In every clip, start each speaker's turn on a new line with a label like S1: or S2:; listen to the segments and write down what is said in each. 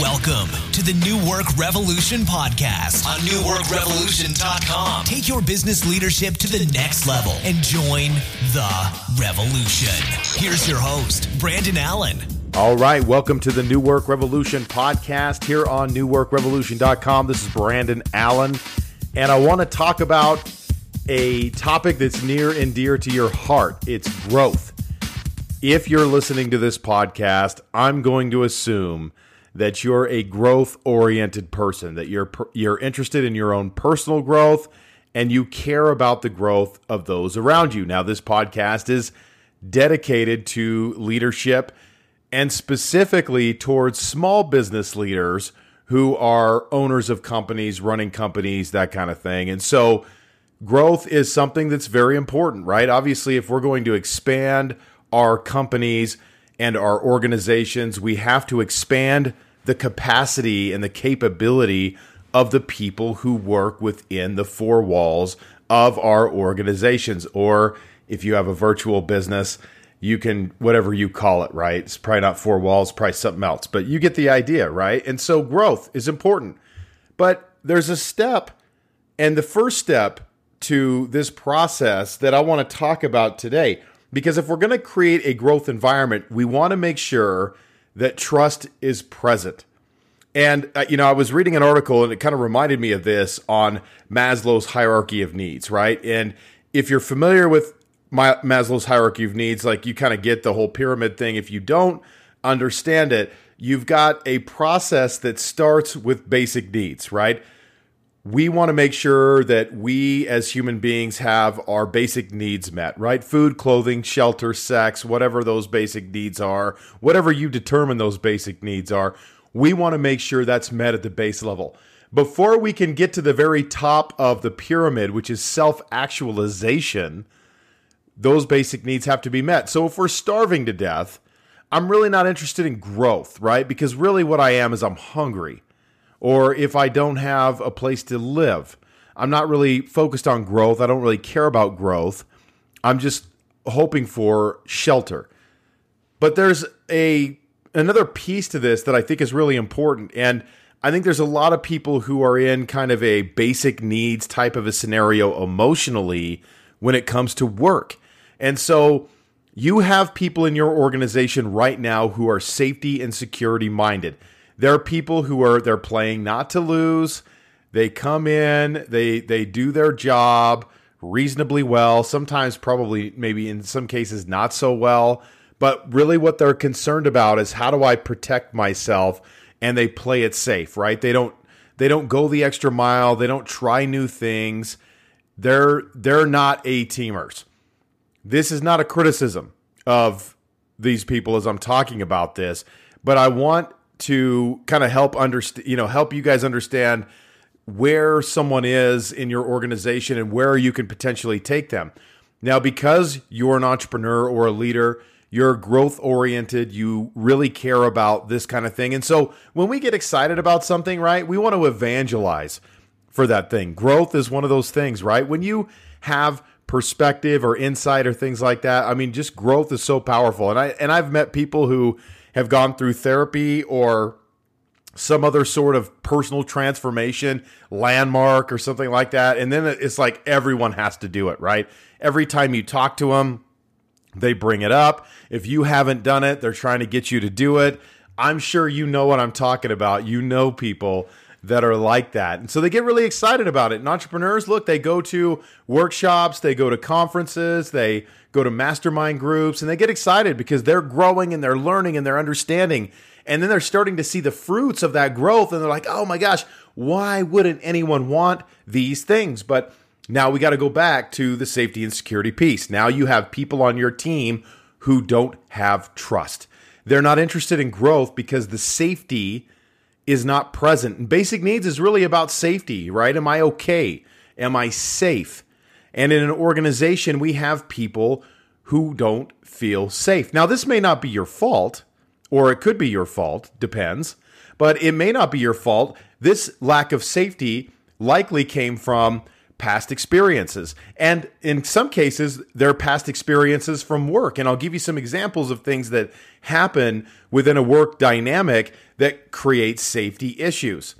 S1: Welcome to the New Work Revolution podcast on newworkrevolution.com. Take your business leadership to the next level and join the revolution. Here's your host, Brandon Allen.
S2: All right, welcome to the New Work Revolution podcast here on newworkrevolution.com. This is Brandon Allen, and I want to talk about a topic that's near and dear to your heart. It's growth. If you're listening to this podcast, I'm going to assume that you're a growth oriented person, that you're you're interested in your own personal growth and you care about the growth of those around you. Now this podcast is dedicated to leadership and specifically towards small business leaders who are owners of companies, running companies, that kind of thing. And so growth is something that's very important, right? Obviously, if we're going to expand our companies and our organizations, we have to expand the capacity and the capability of the people who work within the four walls of our organizations. Or if you have a virtual business, you can, whatever you call it, right? It's probably not four walls, probably something else, but you get the idea, right? And so growth is important. But there's a step, and the first step to this process that I want to talk about today because if we're going to create a growth environment, we want to make sure that trust is present. And, uh, you know, I was reading an article and it kind of reminded me of this on Maslow's hierarchy of needs, right? And if you're familiar with my, Maslow's hierarchy of needs, like you kind of get the whole pyramid thing. If you don't understand it, you've got a process that starts with basic needs, right? We want to make sure that we as human beings have our basic needs met, right? Food, clothing, shelter, sex, whatever those basic needs are, whatever you determine those basic needs are, we want to make sure that's met at the base level. Before we can get to the very top of the pyramid, which is self actualization, those basic needs have to be met. So if we're starving to death, I'm really not interested in growth, right? Because really what I am is I'm hungry or if I don't have a place to live. I'm not really focused on growth. I don't really care about growth. I'm just hoping for shelter. But there's a another piece to this that I think is really important and I think there's a lot of people who are in kind of a basic needs type of a scenario emotionally when it comes to work. And so you have people in your organization right now who are safety and security minded. There are people who are they're playing not to lose. They come in, they they do their job reasonably well, sometimes probably maybe in some cases not so well, but really what they're concerned about is how do I protect myself and they play it safe, right? They don't they don't go the extra mile, they don't try new things. They're they're not A teamers. This is not a criticism of these people as I'm talking about this, but I want to kind of help understand, you know, help you guys understand where someone is in your organization and where you can potentially take them. Now, because you're an entrepreneur or a leader, you're growth oriented, you really care about this kind of thing. And so when we get excited about something, right, we want to evangelize for that thing. Growth is one of those things, right? When you have perspective or insight or things like that, I mean, just growth is so powerful. And I and I've met people who have gone through therapy or some other sort of personal transformation landmark or something like that. And then it's like everyone has to do it, right? Every time you talk to them, they bring it up. If you haven't done it, they're trying to get you to do it. I'm sure you know what I'm talking about. You know people that are like that. And so they get really excited about it. And entrepreneurs, look, they go to workshops, they go to conferences, they go to mastermind groups, and they get excited because they're growing and they're learning and they're understanding. And then they're starting to see the fruits of that growth. And they're like, oh my gosh, why wouldn't anyone want these things? But now we got to go back to the safety and security piece. Now you have people on your team who don't have trust. They're not interested in growth because the safety is not present. And basic needs is really about safety, right? Am I okay? Am I safe? And in an organization, we have people who don't feel safe. Now, this may not be your fault, or it could be your fault, depends, but it may not be your fault. This lack of safety likely came from past experiences. And in some cases, they're past experiences from work. And I'll give you some examples of things that happen within a work dynamic that create safety issues.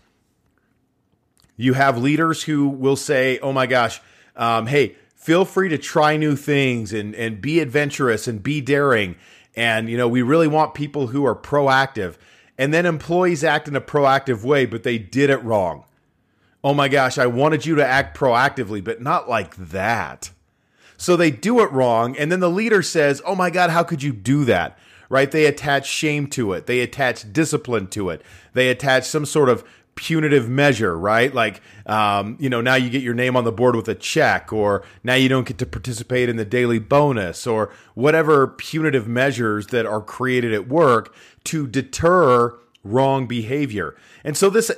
S2: You have leaders who will say, oh my gosh, um, hey, feel free to try new things and, and be adventurous and be daring. And, you know, we really want people who are proactive. And then employees act in a proactive way, but they did it wrong. Oh my gosh, I wanted you to act proactively, but not like that. So they do it wrong. And then the leader says, Oh my God, how could you do that? Right? They attach shame to it. They attach discipline to it. They attach some sort of punitive measure, right? Like, um, you know, now you get your name on the board with a check, or now you don't get to participate in the daily bonus, or whatever punitive measures that are created at work to deter wrong behavior. And so this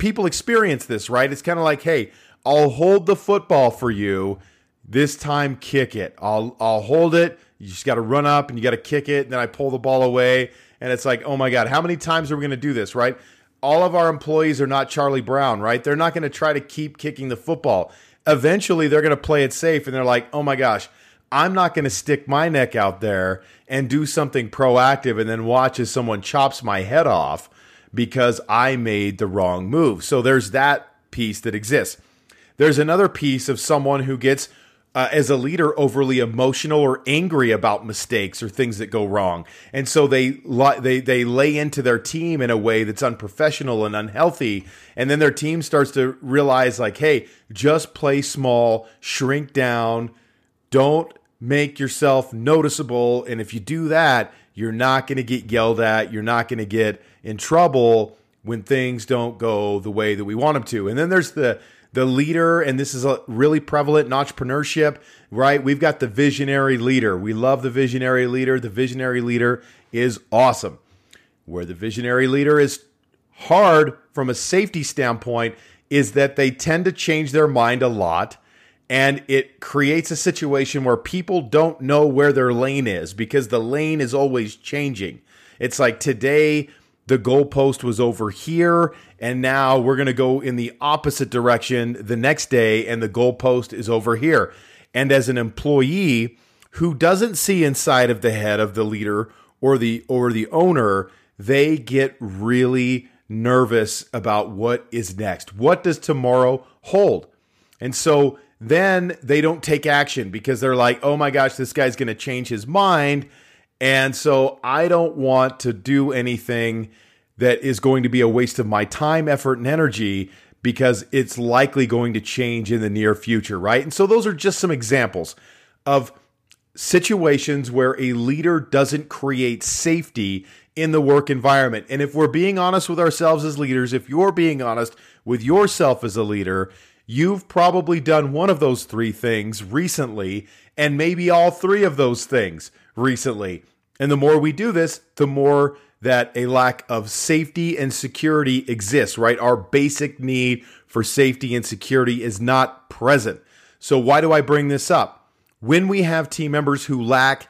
S2: people experience this, right? It's kind of like, hey, I'll hold the football for you. This time, kick it. I'll I'll hold it. You just got to run up and you got to kick it. And then I pull the ball away, and it's like, oh my god, how many times are we going to do this, right? all of our employees are not Charlie Brown, right? They're not going to try to keep kicking the football. Eventually, they're going to play it safe and they're like, oh my gosh, I'm not going to stick my neck out there and do something proactive and then watch as someone chops my head off because I made the wrong move. So there's that piece that exists. There's another piece of someone who gets uh, as a leader overly emotional or angry about mistakes or things that go wrong, and so they they they lay into their team in a way that's unprofessional and unhealthy, and then their team starts to realize like, hey, just play small, shrink down, don't make yourself noticeable, and if you do that, you're not going to get yelled at, you're not going to get in trouble when things don't go the way that we want them to, and then there's the the leader, and this is a really prevalent in entrepreneurship, right? We've got the visionary leader. We love the visionary leader. The visionary leader is awesome. Where the visionary leader is hard from a safety standpoint is that they tend to change their mind a lot and it creates a situation where people don't know where their lane is because the lane is always changing. It's like today the goalpost was over here, and now we're going to go in the opposite direction the next day, and the goalpost is over here. And as an employee who doesn't see inside of the head of the leader or the or the owner, they get really nervous about what is next. What does tomorrow hold? And so then they don't take action because they're like, "Oh my gosh, this guy's going to change his mind." And so I don't want to do anything that is going to be a waste of my time, effort, and energy because it's likely going to change in the near future, right? And so those are just some examples of situations where a leader doesn't create safety in the work environment. And if we're being honest with ourselves as leaders, if you're being honest with yourself as a leader, you've probably done one of those three things recently, and maybe all three of those things recently. And the more we do this, the more that a lack of safety and security exists, right? Our basic need for safety and security is not present. So, why do I bring this up? When we have team members who lack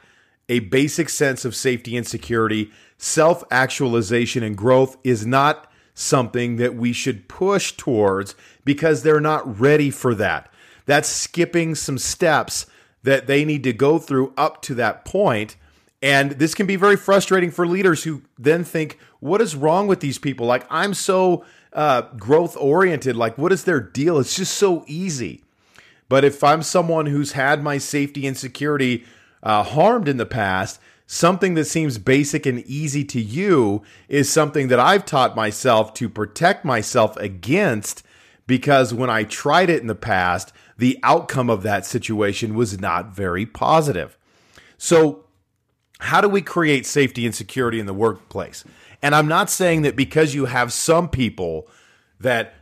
S2: a basic sense of safety and security, self actualization and growth is not something that we should push towards because they're not ready for that. That's skipping some steps that they need to go through up to that point and this can be very frustrating for leaders who then think, what is wrong with these people? Like, I'm so uh, growth oriented. Like, what is their deal? It's just so easy. But if I'm someone who's had my safety and security uh, harmed in the past, something that seems basic and easy to you is something that I've taught myself to protect myself against because when I tried it in the past, the outcome of that situation was not very positive. So, how do we create safety and security in the workplace? And I'm not saying that because you have some people that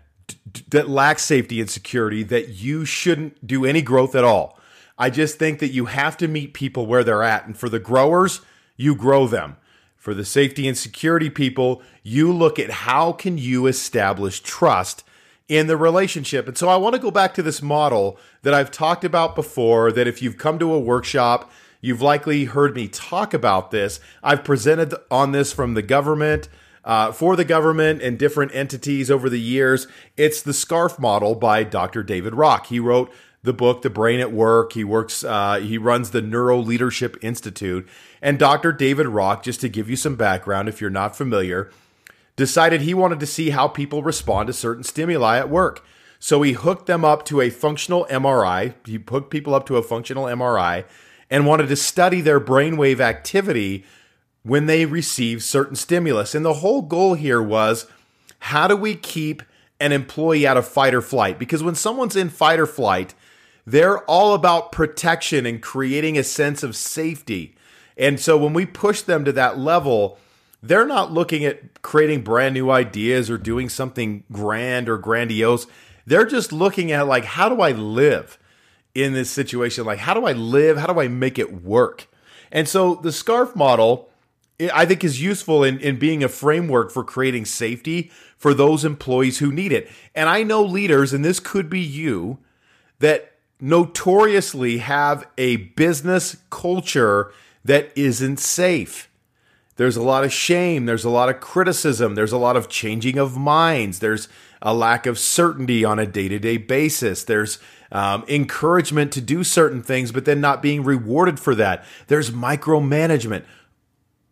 S2: that lack safety and security that you shouldn't do any growth at all. I just think that you have to meet people where they're at and for the growers, you grow them. For the safety and security people, you look at how can you establish trust in the relationship. And so I want to go back to this model that I've talked about before that if you've come to a workshop You've likely heard me talk about this. I've presented on this from the government. Uh, for the government and different entities over the years. It's the SCARF model by Dr. David Rock. He wrote the book The Brain at Work. He works. Uh, he runs the Neuro Leadership Institute. And Dr. David Rock, just to give you some background, if you're not familiar, decided he wanted to see how people respond to certain stimuli at work. So he hooked them up to a functional MRI. He hooked people up to a functional MRI and wanted to study their brainwave activity when they receive certain stimulus. And the whole goal here was how do we keep an employee out of fight or flight? Because when someone's in fight or flight, they're all about protection and creating a sense of safety. And so when we push them to that level, they're not looking at creating brand new ideas or doing something grand or grandiose. They're just looking at like, how do I live in this situation? Like, how do I live? How do I make it work? And so the SCARF model, I think, is useful in, in being a framework for creating safety for those employees who need it. And I know leaders, and this could be you, that notoriously have a business culture that isn't safe. There's a lot of shame, there's a lot of criticism, there's a lot of changing of minds, there's a lack of certainty on a day to day basis, there's um, encouragement to do certain things, but then not being rewarded for that. There's micromanagement.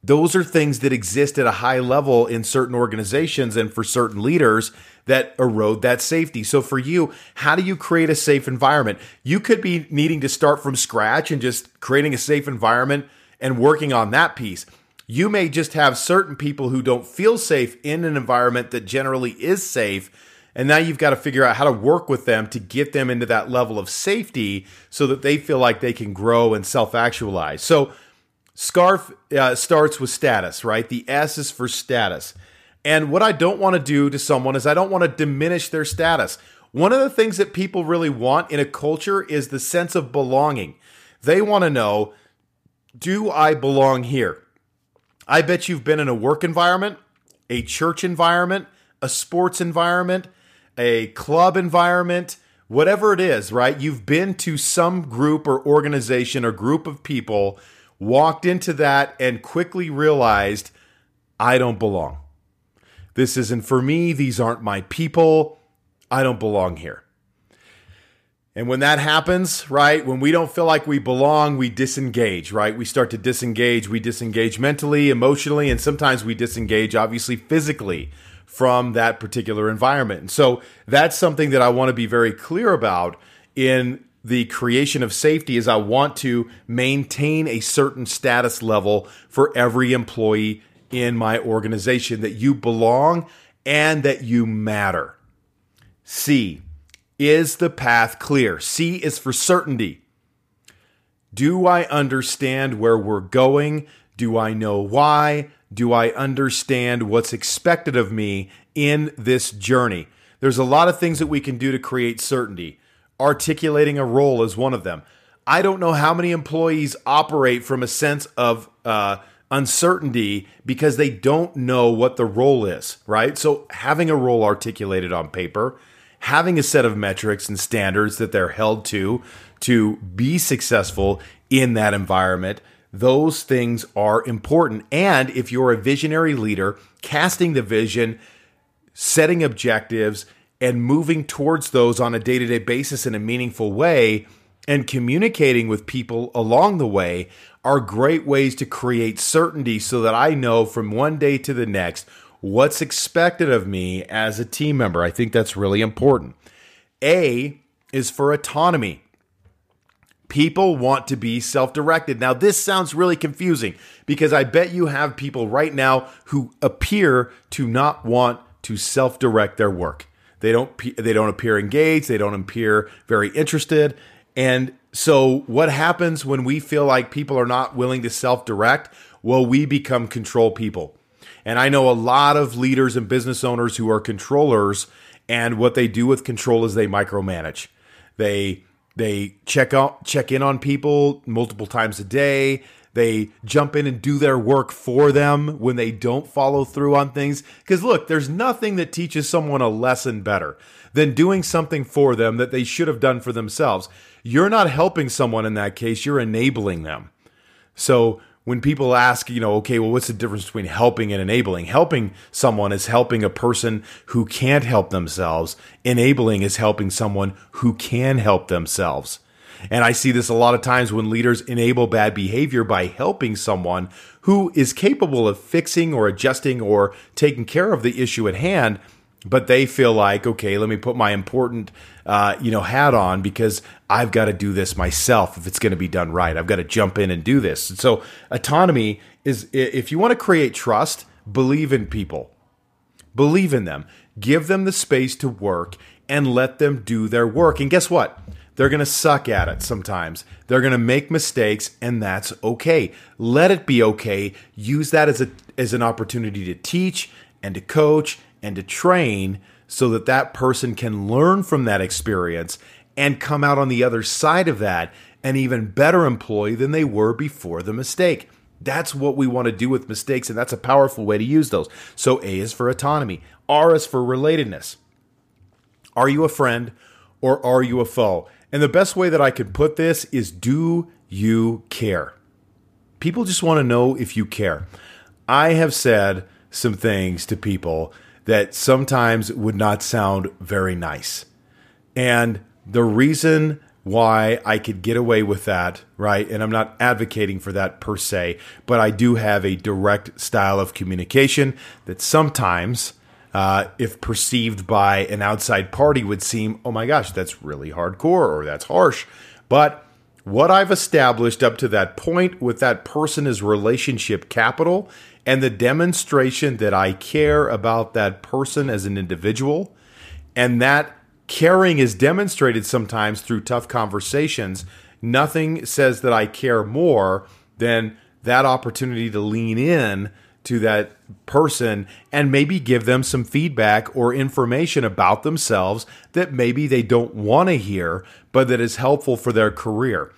S2: Those are things that exist at a high level in certain organizations and for certain leaders that erode that safety. So, for you, how do you create a safe environment? You could be needing to start from scratch and just creating a safe environment and working on that piece. You may just have certain people who don't feel safe in an environment that generally is safe. And now you've got to figure out how to work with them to get them into that level of safety so that they feel like they can grow and self actualize. So, SCARF uh, starts with status, right? The S is for status. And what I don't want to do to someone is I don't want to diminish their status. One of the things that people really want in a culture is the sense of belonging. They want to know do I belong here? I bet you've been in a work environment, a church environment, a sports environment, a club environment, whatever it is, right? You've been to some group or organization or group of people, walked into that, and quickly realized, I don't belong. This isn't for me. These aren't my people. I don't belong here. And when that happens, right, when we don't feel like we belong, we disengage, right? We start to disengage. We disengage mentally, emotionally, and sometimes we disengage, obviously, physically from that particular environment. And so that's something that I want to be very clear about in the creation of safety is I want to maintain a certain status level for every employee in my organization that you belong and that you matter. C, is the path clear? C is for certainty. Do I understand where we're going? Do I know why? Do I understand what's expected of me in this journey? There's a lot of things that we can do to create certainty. Articulating a role is one of them. I don't know how many employees operate from a sense of uh, uncertainty because they don't know what the role is, right? So having a role articulated on paper having a set of metrics and standards that they're held to to be successful in that environment those things are important and if you're a visionary leader casting the vision setting objectives and moving towards those on a day-to-day basis in a meaningful way and communicating with people along the way are great ways to create certainty so that I know from one day to the next what's expected of me as a team member. I think that's really important. A is for autonomy. People want to be self directed. Now, this sounds really confusing because I bet you have people right now who appear to not want to self direct their work. They don't, they don't appear engaged, they don't appear very interested. And so, what happens when we feel like people are not willing to self direct? Well, we become control people. And I know a lot of leaders and business owners who are controllers, and what they do with control is they micromanage. They they check out check in on people multiple times a day. They jump in and do their work for them when they don't follow through on things. Because look, there's nothing that teaches someone a lesson better than doing something for them that they should have done for themselves. You're not helping someone in that case, you're enabling them. So when people ask, you know, okay, well, what's the difference between helping and enabling? Helping someone is helping a person who can't help themselves. Enabling is helping someone who can help themselves. And I see this a lot of times when leaders enable bad behavior by helping someone who is capable of fixing or adjusting or taking care of the issue at hand but they feel like okay let me put my important uh, you know hat on because i've got to do this myself if it's going to be done right. I've got to jump in and do this. And so autonomy is if you want to create trust believe in people. Believe in them. Give them the space to work and let them do their work. And guess what they're going to suck at it sometimes. They're going to make mistakes and that's okay. Let it be okay. Use that as a as an opportunity to teach and to coach and to train so that that person can learn from that experience and come out on the other side of that an even better employee than they were before the mistake. That's what we want to do with mistakes, and that's a powerful way to use those. So, A is for autonomy, R is for relatedness. Are you a friend or are you a foe? And the best way that I could put this is do you care? People just want to know if you care. I have said some things to people that sometimes would not sound very nice. And the reason why I could get away with that, right? And I'm not advocating for that per se, but I do have a direct style of communication that sometimes, uh, if perceived by an outside party, would seem, oh my gosh, that's really hardcore or that's harsh. But what I've established up to that point with that person is relationship capital and the demonstration that I care about that person as an individual. And that caring is demonstrated sometimes through tough conversations. Nothing says that I care more than that opportunity to lean in to that person and maybe give them some feedback or information about themselves that maybe they don't want to hear, but that is helpful for their career.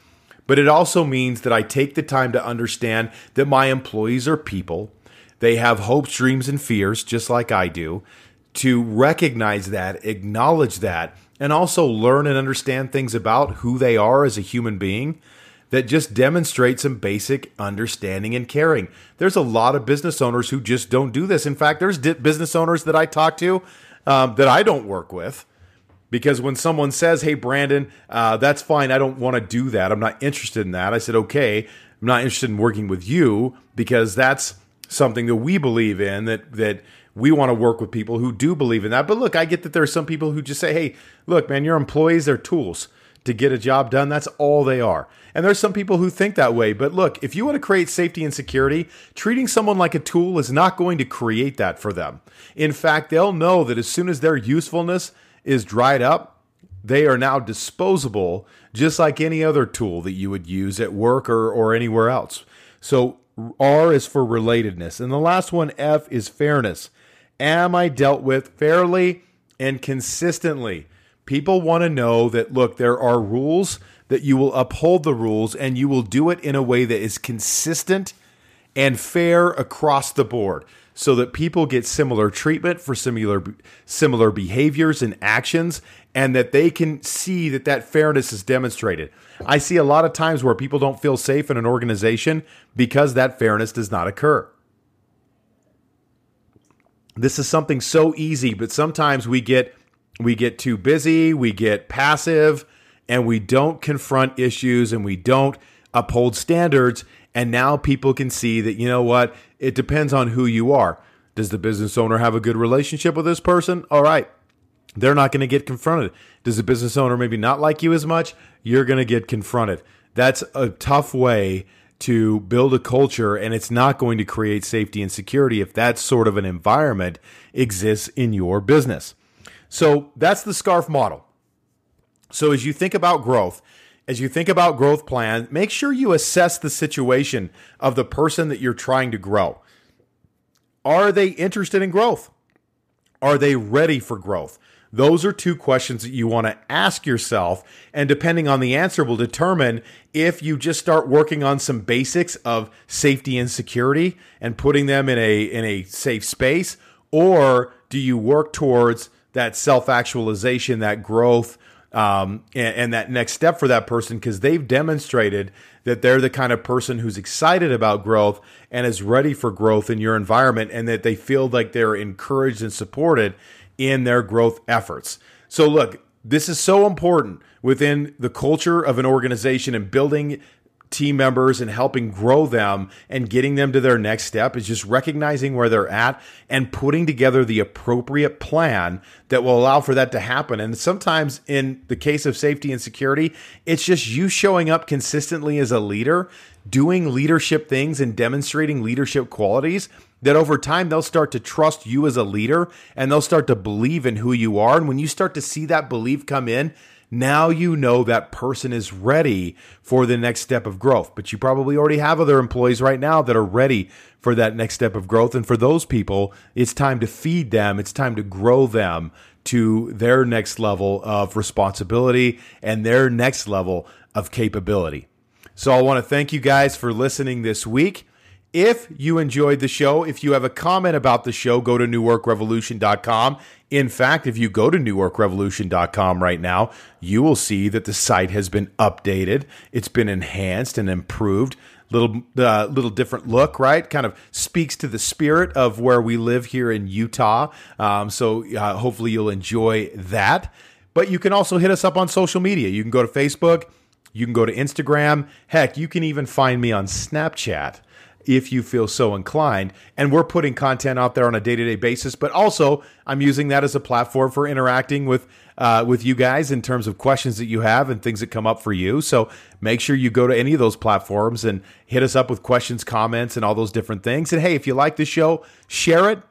S2: But it also means that I take the time to understand that my employees are people they have hopes, dreams, and fears, just like I do. To recognize that, acknowledge that, and also learn and understand things about who they are as a human being that just demonstrate some basic understanding and caring. There's a lot of business owners who just don't do this. In fact, there's business owners that I talk to um, that I don't work with because when someone says, "Hey, Brandon, uh, that's fine. I don't want to do that. I'm not interested in that," I said, "Okay, I'm not interested in working with you because that's something that we believe in that that we want to work with people who do believe in that. But look, I get that there are some people who just say, "Hey, look, man, your employees are tools to get a job done. That's all they are." And there's some people who think that way. But look, if you want to create safety and security, treating someone like a tool is not going to create that for them. In fact, they'll know that as soon as their usefulness is dried up, they are now disposable just like any other tool that you would use at work or, or anywhere else. So R is for relatedness. And the last one, F, is fairness. Am I dealt with fairly and consistently? People want to know that, look, there are rules, that you will uphold the rules, and you will do it in a way that is consistent and fair across the board so that people get similar treatment for similar similar behaviors and actions and that they can see that that fairness is demonstrated. I see a lot of times where people don't feel safe in an organization because that fairness does not occur. This is something so easy, but sometimes we get we get too busy, we get passive, and we don't confront issues and we don't uphold standards and now people can see that, you know what, it depends on who you are. Does the business owner have a good relationship with this person? All right. They're not going to get confronted. Does the business owner maybe not like you as much? You're going to get confronted. That's a tough way to build a culture, and it's not going to create safety and security if that sort of an environment exists in your business. So that's the SCARF model. So as you think about growth, as you think about growth plan, make sure you assess the situation of the person that you're trying to grow. Are they interested in growth? Are they ready for growth? Those are two questions that you want to ask yourself. And depending on the answer, will determine if you just start working on some basics of safety and security and putting them in a, in a safe space, or do you work towards that self actualization, that growth, um, and, and that next step for that person because they've demonstrated that they're the kind of person who's excited about growth and is ready for growth in your environment and that they feel like they're encouraged and supported in their growth efforts. So, look, this is so important within the culture of an organization and building team members and helping grow them and getting them to their next step is just recognizing where they're at and putting together the appropriate plan that will allow for that to happen. And sometimes in the case of safety and security, it's just you showing up consistently as a leader, doing leadership things and demonstrating leadership qualities that over time they'll start to trust you as a leader and they'll start to believe in who you are. And when you start to see that belief come in, now you know that person is ready for the next step of growth. But you probably already have other employees right now that are ready for that next step of growth. And for those people, it's time to feed them, it's time to grow them to their next level of responsibility and their next level of capability. So I want to thank you guys for listening this week. If you enjoyed the show, if you have a comment about the show, go to newworkrevolution.com. In fact, if you go to newworkrevolution.com right now, you will see that the site has been updated. It's been enhanced and improved. Little, uh, little different look, right? Kind of speaks to the spirit of where we live here in Utah. Um, so uh, hopefully you'll enjoy that. But you can also hit us up on social media. You can go to Facebook. You can go to Instagram. Heck, you can even find me on Snapchat if you feel so inclined. And we're putting content out there on a day to day basis, but also I'm using that as a platform for interacting with uh, with you guys in terms of questions that you have and things that come up for you. So make sure you go to any of those platforms and hit us up with questions, comments, and all those different things. And hey, if you like the show, share it.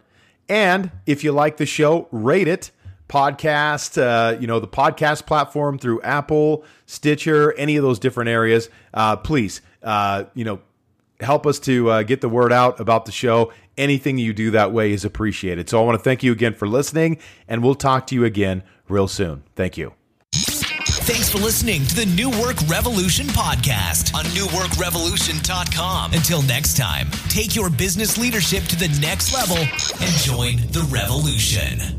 S2: And if you like the show, rate it podcast, uh, you know, the podcast platform through Apple, Stitcher, any of those different areas, uh, please, uh, you know, help us to uh, get the word out about the show. Anything you do that way is appreciated. So I want to thank you again for listening, and we'll talk to you again real soon. Thank you.
S1: Thanks for listening to the New Work Revolution podcast on newworkrevolution.com. Until next time, take your business leadership to the next level and join the revolution.